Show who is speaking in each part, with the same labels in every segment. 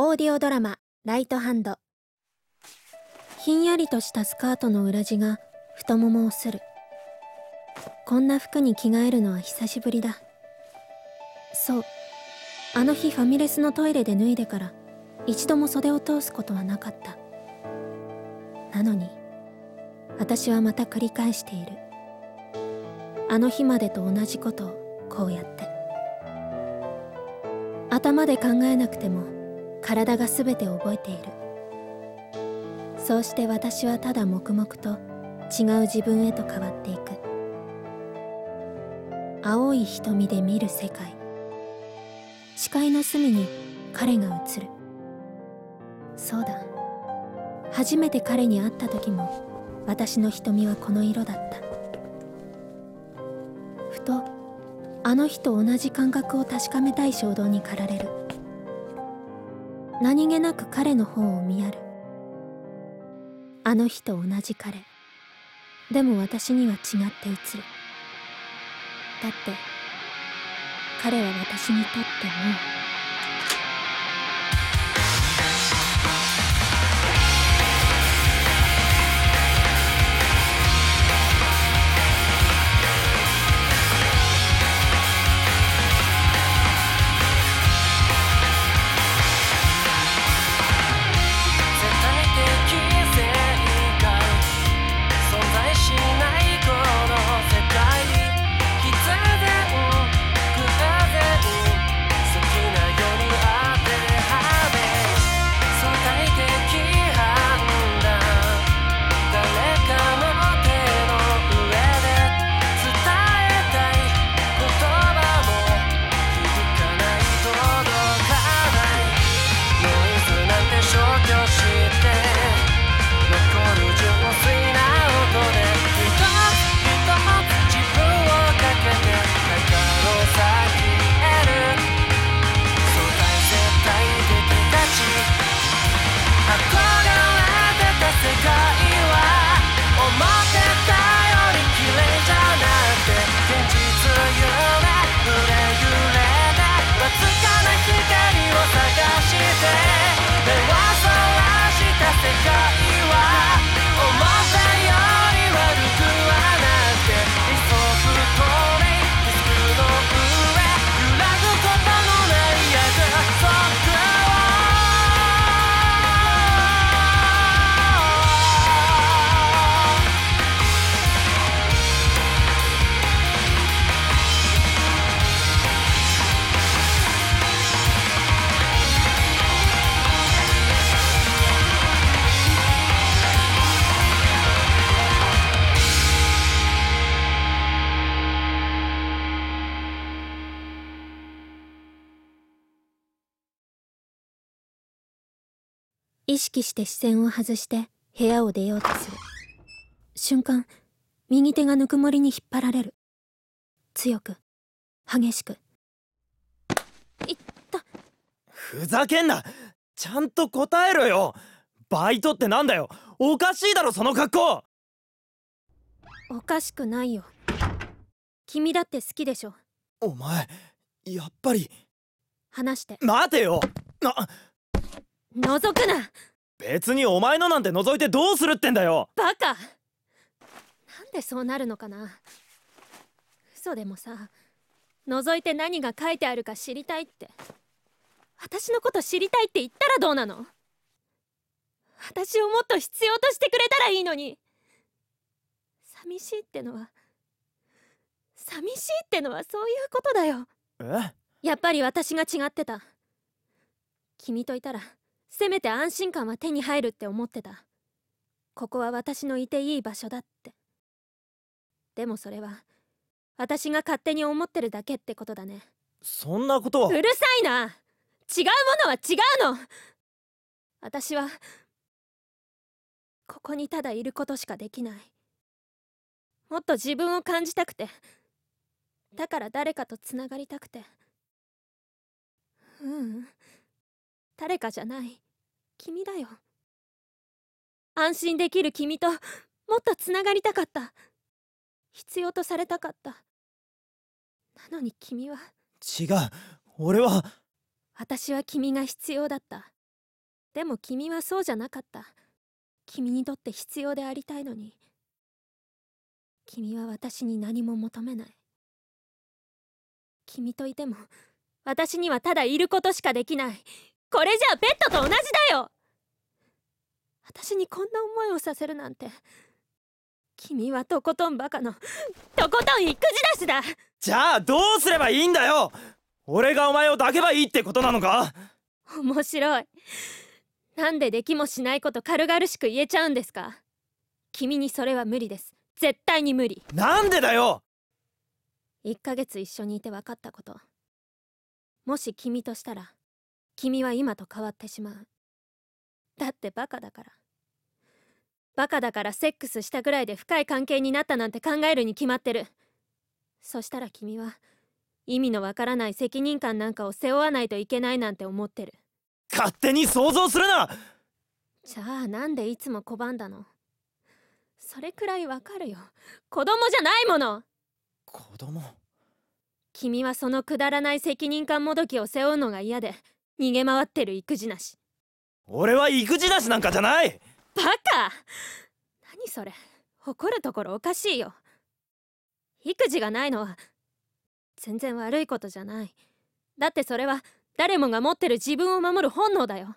Speaker 1: オーディオドラマ「ライトハンド」ひんやりとしたスカートの裏地が太ももをする。こんな服に着替えるのは久しぶりだ。そう。あの日ファミレスのトイレで脱いでから一度も袖を通すことはなかった。なのに私はまた繰り返している。あの日までと同じことをこうやって。頭で考えなくても体が全て覚えている。そうして私はただ黙々と違う自分へと変わっていく。青い瞳で見る世界。視界の隅に彼が映る。そうだ。初めて彼に会った時も私の瞳はこの色だった。ふとあの日と同じ感覚を確かめたい衝動に駆られる。何気なく彼の方を見やる。あの日と同じ彼。でも私には違って映る。だって彼は私にとってもう意識して視線を外して部屋を出ようとする。瞬間右手がぬくもりに引っ張られる。強く激しく。いった。
Speaker 2: ふざけんな。ちゃんと答えろよ。バイトってなんだよ。おかしいだろその格好。
Speaker 1: おかしくないよ。君だって好きでしょ。
Speaker 2: お前やっぱり。
Speaker 1: 話して。
Speaker 2: 待てよ。な
Speaker 1: 覗くな。
Speaker 2: 別にお前のなんて覗いてどうするってんだよ。
Speaker 1: バカ。なんでそうなるのかな。嘘でもさ覗いて何が書いてあるか知りたいって。私のこと知りたいって言ったらどうなの。私をもっと必要としてくれたらいいのに。寂しいってのは寂しいってのはそういうことだよ。
Speaker 2: え？
Speaker 1: やっぱり私が違ってた。君といたらせめて安心感は手に入るって思ってた。ここは私のいていい場所だって。でもそれは私が勝手に思ってるだけってことだね。
Speaker 2: そんなことは。
Speaker 1: うるさいな！違うものは違うの！私はここにただいることしかできない。もっと自分を感じたくて。だから誰かとつながりたくて。ううん誰かじゃない。君だよ。安心できる君ともっとつながりたかった。必要とされたかった。なのに君は。
Speaker 2: 違う。俺は。
Speaker 1: 私は君が必要だった。でも君はそうじゃなかった。君にとって必要でありたいのに。君は私に何も求めない。君といても私にはただいることしかできないこれじゃあペットと同じだよ。私にこんな思いをさせるなんて。君はとことんバカのとことん育児出しだ。
Speaker 2: じゃあどうすればいいんだよ。俺がお前を抱けばいいってことなのか。
Speaker 1: 面白い。なんでできもしないこと軽々しく言えちゃうんですか。君にそれは無理です。絶対に無理。
Speaker 2: なんでだよ。
Speaker 1: 1ヶ月一緒にいて分かったこと。もし君としたら君は今と変わってしまう。だってバカだから。バカだからセックスしたぐらいで深い関係になったなんて考えるに決まってる。そしたら君は意味のわからない責任感なんかを背負わないといけないなんて思ってる。
Speaker 2: 勝手に想像するな！
Speaker 1: じゃあなんでいつも拒んだの？それくらいわかるよ。子供じゃないもの！
Speaker 2: 子供？
Speaker 1: 君はそのくだらない責任感もどきを背負うのが嫌で逃げ回ってる育児なし。
Speaker 2: 俺は育児なしなんかじゃない！
Speaker 1: バカ！何それ。怒るところおかしいよ。育児がないのは全然悪いことじゃない。だってそれは誰もが持ってる自分を守る本能だよ。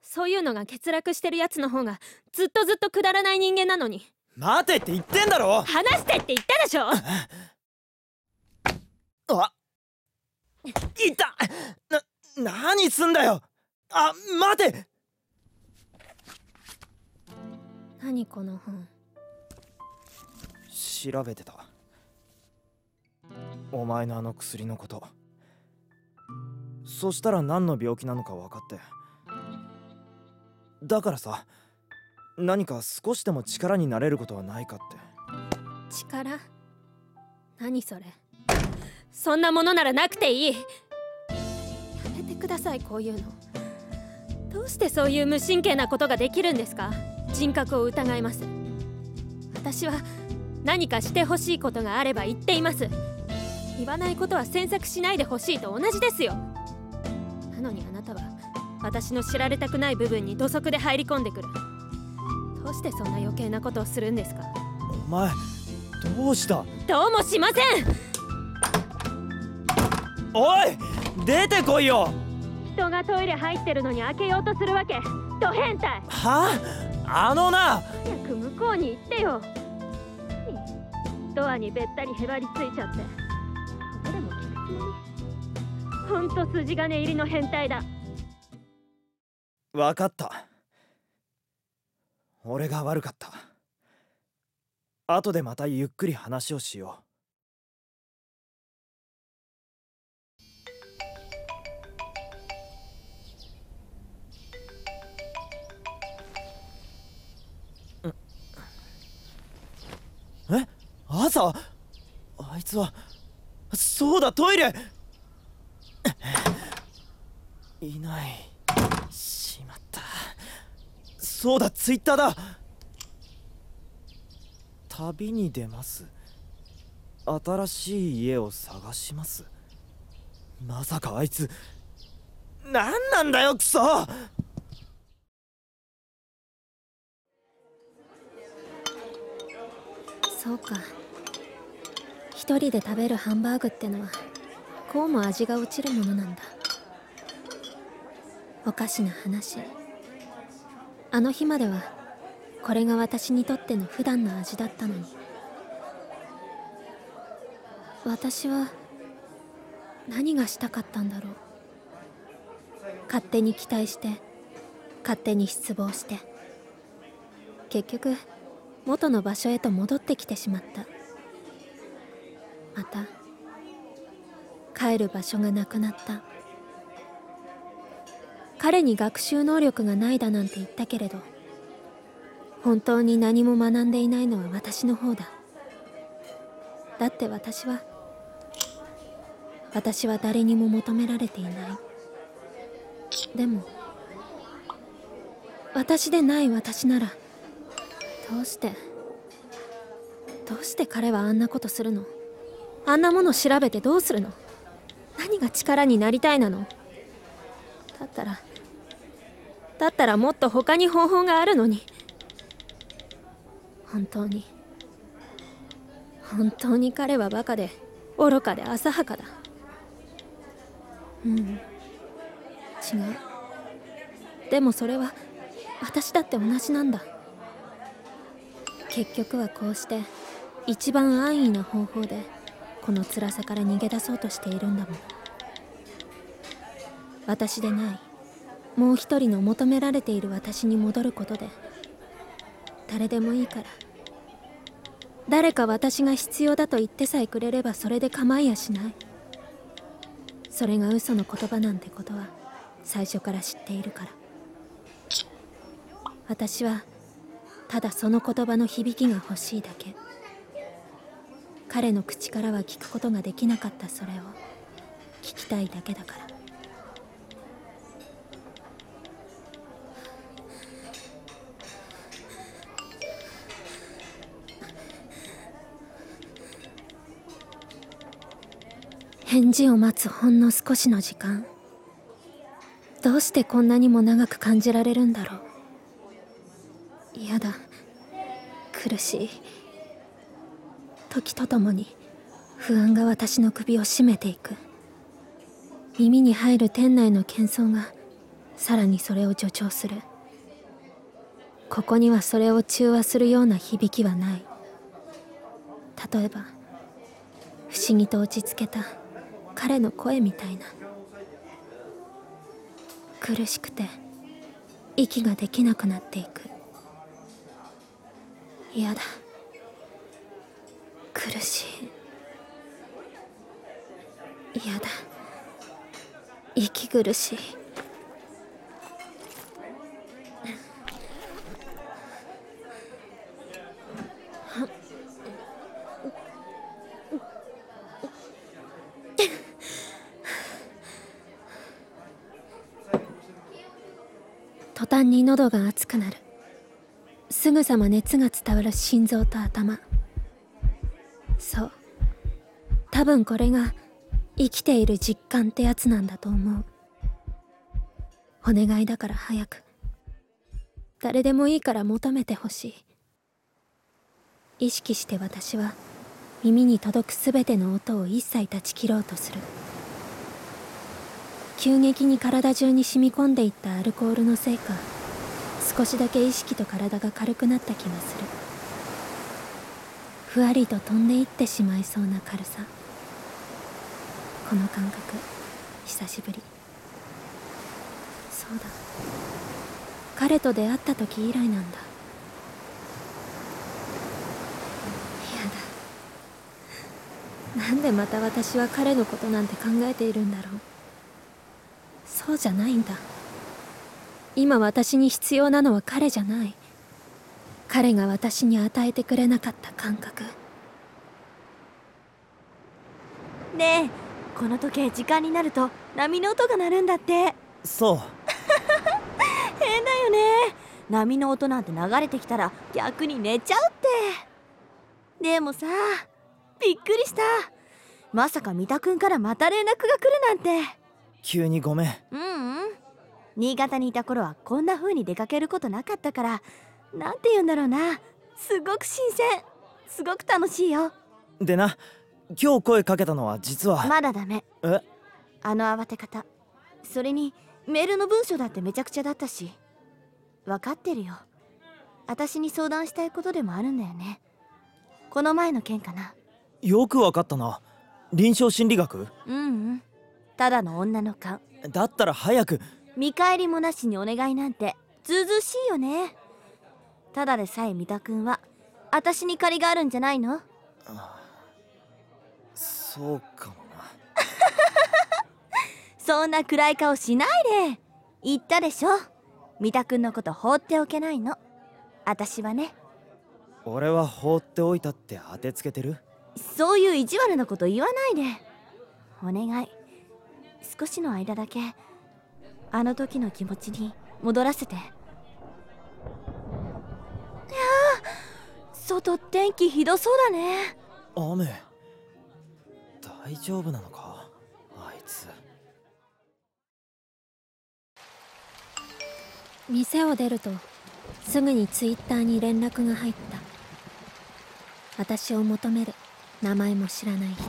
Speaker 1: そういうのが欠落してるやつの方がずっとずっとくだらない人間なのに。
Speaker 2: 待てって言ってんだろ！
Speaker 1: 話してって言ったでしょ！
Speaker 2: あいた！な何すんだよ。あ待て。
Speaker 1: 何この本。
Speaker 2: 調べてた。お前のあの薬のこと。そしたら何の病気なのか分かって。だからさ何か少しでも力になれることはないかって。
Speaker 1: 力？何それ？そんなものならなくていいくださいこういうの。どうしてそういう無神経なことができるんですか？人格を疑います。私は何かしてほしいことがあれば言っています。言わないことは詮索しないでほしいと同じですよ。なのにあなたは私の知られたくない部分に土足で入り込んでくる。どうしてそんな余計なことをするんですか？
Speaker 2: お前どうした？
Speaker 1: どうもしません！
Speaker 2: おい出てこいよ
Speaker 1: 人がトイレ入ってるのに開けようとするわけ。ド変態。
Speaker 2: は？ああのな。
Speaker 1: 早く向こうに行ってよ。ドアにべったりへばりついちゃって。どれも聞くつもりほんと筋金入りの変態だ。
Speaker 2: 分かった。俺が悪かった。後でまたゆっくり話をしようえ？朝？あいつは？そうだトイレ！いない。しまった。そうだツイッターだ。旅に出ます。新しい家を探します。まさかあいつ何なんだよクソ！
Speaker 1: そうか。一人で食べるハンバーグってのはこうも味が落ちるものなんだ。おかしな話。あの日まではこれが私にとっての普段の味だったのに。私は何がしたかったんだろう。勝手に期待して勝手に失望して。結局元の場所へと戻ってきてしまった。また帰る場所がなくなった。彼に学習能力がないだなんて言ったけれど本当に何も学んでいないのは私の方だ。だって私は私は誰にも求められていない。でも私でない私ならどうして？どうして彼はあんなことするの？あんなもの調べてどうするの？何が力になりたいなの？だったらだったらもっと他に方法があるのに。本当に本当に彼はバカで愚かで浅はかだ。うん。違う。でもそれは私だって同じなんだ。結局はこうして一番安易な方法でこの辛さから逃げ出そうとしているんだもん。私でない。もう一人の求められている私に戻ることで誰でもいいから。誰か私が必要だと言ってさえくれればそれで構いやしない。それが嘘の言葉なんてことは最初から知っているから。私はただその言葉の響きが欲しいだけ。彼の口からは聞くことができなかったそれを聞きたいだけだから。返事を待つほんの少しの時間。どうしてこんなにも長く感じられるんだろう嫌だ苦し時とともに不安が私の首を絞めていく。耳に入る店内の喧騒がさらにそれを助長する。ここにはそれを中和するような響きはない。例えば不思議と落ち着けた彼の声みたいな。苦しくて息ができなくなっていく。嫌だ。苦しい。嫌だ。息苦しい。途端に喉が熱くなる。ぐさま熱が伝わる心臓と頭。そう。多分これが生きている実感ってやつなんだと思う。お願いだから早く。誰でもいいから求めてほしい。意識して私は耳に届く全ての音を一切断ち切ろうとする。急激に体中に染み込んでいったアルコールのせいか。少しだけ意識と体が軽くなった気がする。ふわりと飛んでいってしまいそうな軽さ。この感覚。久しぶり。そうだ。彼と出会った時以来なんだ。嫌だ。なんでまた私は彼のことなんて考えているんだろう。そうじゃないんだ。今私に必要なのは彼じゃない。彼が私に与えてくれなかった感覚。
Speaker 3: ねえこの時計時間になると波の音が鳴るんだって。
Speaker 2: そう。
Speaker 3: 変だよね。波の音なんて流れてきたら逆に寝ちゃうって。でもさびっくりした。まさか三田くんからまた連絡が来るなんて。
Speaker 2: 急にごめん。
Speaker 3: うんうん新潟にいた頃はこんな風に出かけることなかったからなんて言うんだろうな。すごく新鮮。すごく楽しいよ。
Speaker 2: でな今日声かけたのは実は。
Speaker 3: まだダメ。
Speaker 2: え？
Speaker 3: あの慌て方。それにメールの文章だってめちゃくちゃだったし。分かってるよ。私に相談したいことでもあるんだよね。この前の件かな。
Speaker 2: よくわかったな。臨床心理学？
Speaker 3: うんうん。ただの女の勘。
Speaker 2: だったら早く
Speaker 3: 見返りもなしにお願いなんてずうずうしいよね。ただでさえ三田君は私に借りがあるんじゃないの？
Speaker 2: そうかもな。
Speaker 3: そんな暗い顔しないで。言ったでしょ？三田君のこと放っておけないの。私はね。
Speaker 2: 俺は放っておいたって当てつけてる？
Speaker 3: そういう意地悪なこと言わないで。お願い。少しの間だけあの時の気持ちに戻らせて。いやー外天気ひどそうだね。
Speaker 2: 雨。大丈夫なのか？あいつ。
Speaker 1: 店を出るとすぐにツイッターに連絡が入った。私を求める名前も知らない人。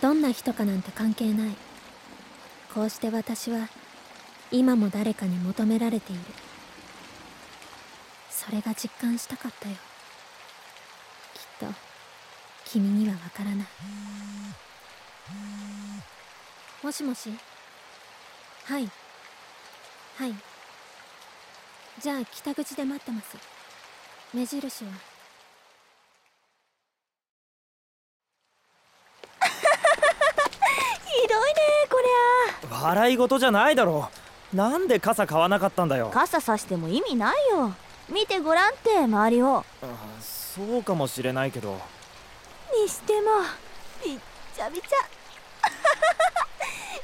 Speaker 1: どんな人かなんて関係ないこうして私は今も誰かに求められている。それが実感したかったよ。きっと君にはわからない。もしもし？はい。はい。じゃあ北口で待ってます。目印は
Speaker 3: ひどいねこりゃ
Speaker 2: 笑い事じゃないだろう。なんで傘買わなかったんだよ。
Speaker 3: 傘さしても意味ないよ。見てごらんって周りを。
Speaker 2: あそうかもしれないけど。
Speaker 3: にしてもびっちゃびちゃ。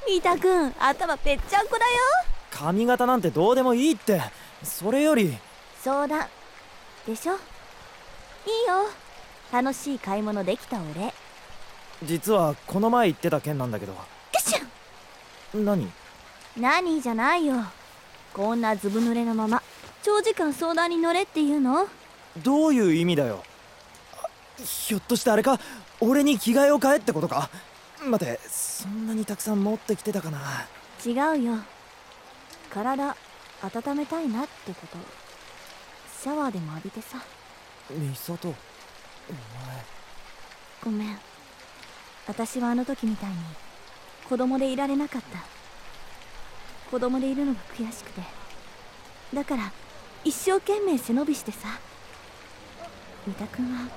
Speaker 3: 三田くん頭ぺっちゃんこだよ。
Speaker 2: 髪型なんてどうでもいいって。それより。
Speaker 3: 相談。でしょ？いいよ。楽しい買い物できたお礼
Speaker 2: 実はこの前言ってた件なんだけど。
Speaker 3: よっしゃ
Speaker 2: 何？
Speaker 3: 何じゃないよ。こんなずぶ濡れのまま長時間相談に乗れっていうの？
Speaker 2: どういう意味だよ。あひょっとしてあれか？俺に着替えを買えってことか？待てそんなにたくさん持ってきてたかな。
Speaker 3: 違うよ。体温めたいなってこと。シャワーでも浴びてさ。
Speaker 2: 美里お
Speaker 3: ごめん。私はあの時みたいに子供でいられなかった。子供でいるのが悔しくて。だから一生懸命背伸びしてさ。三田君は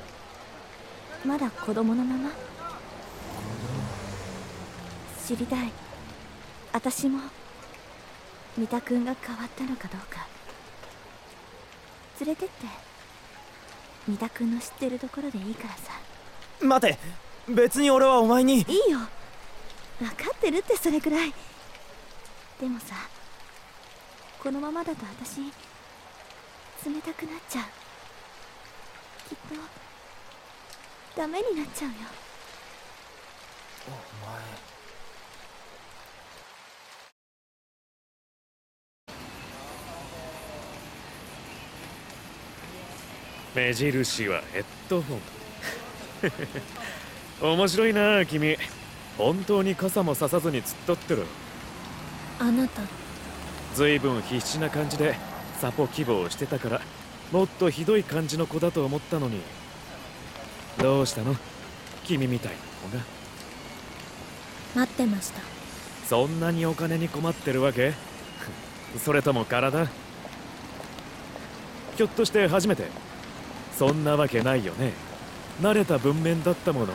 Speaker 3: まだ子供のまま？知りたい。私も三田君が変わったのかどうか。連れてって。三田君の知ってるところでいいからさ。
Speaker 2: 前待て。別に俺はお前に。
Speaker 3: いいよ分かってるってそれくらい。でもさこのままだと私冷たくなっちゃう。きっとダメになっちゃうよ。
Speaker 2: お前。
Speaker 4: 目印はヘッドホン。面白いな君。本当に傘もささずに突っ立ってる。
Speaker 1: あなた。
Speaker 4: ずいぶん必死な感じでサポ希望してたからもっとひどい感じの子だと思ったのに。どうしたの？君みたいな子が。
Speaker 1: 待ってました。
Speaker 4: そんなにお金に困ってるわけ？それとも体ひょっとして初めて？そんなわけないよね。慣れた文面だったもの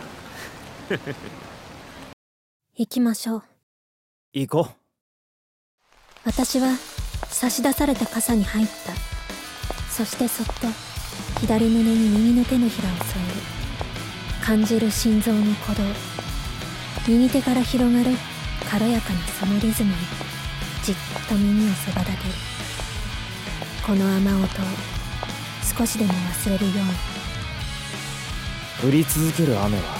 Speaker 1: 行きましょう。
Speaker 2: 行こ
Speaker 1: 私は差し出された傘に入った。そしてそっと左胸に右の手のひらを添える。感じる心臓の鼓動。右手から広がる。軽やかなそのリズムに。じっと耳をそば立てるこの雨音を。少しでも忘れるように。
Speaker 2: う降り続ける雨は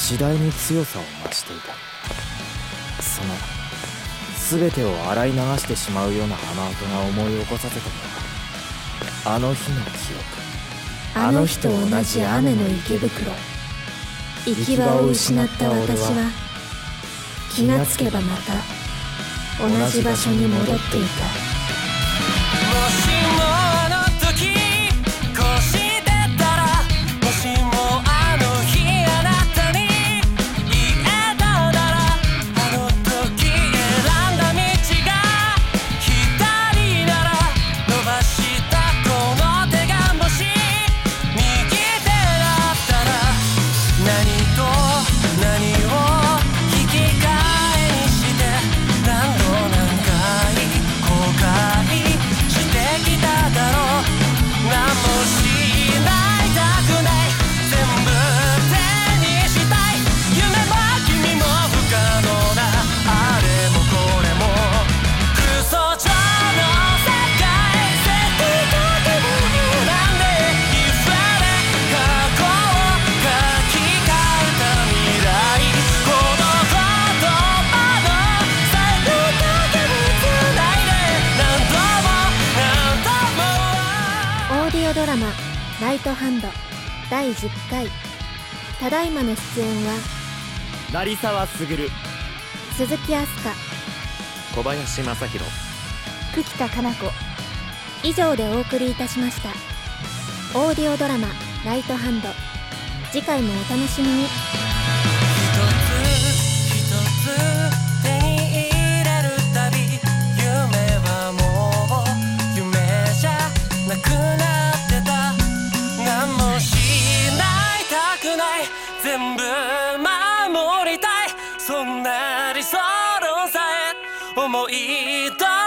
Speaker 2: 次第に強さを増していた。その全てを洗い流してしまうような雨音が思い起こさせたのはあの日の記憶。
Speaker 1: あの日と同じ雨の池袋。行き場を失った私は気がつけばまた同じ場所に戻っていた
Speaker 5: トハンド第10回。ただいまの出演は
Speaker 2: 成沢卓
Speaker 5: 鈴木飛鳥
Speaker 4: 小林正宏
Speaker 3: 久喜田かな子。
Speaker 5: 以上でお送りいたしました。オーディオドラマ「ライトハンド」次回もお楽しみに
Speaker 6: りそんな理想論さえ思い出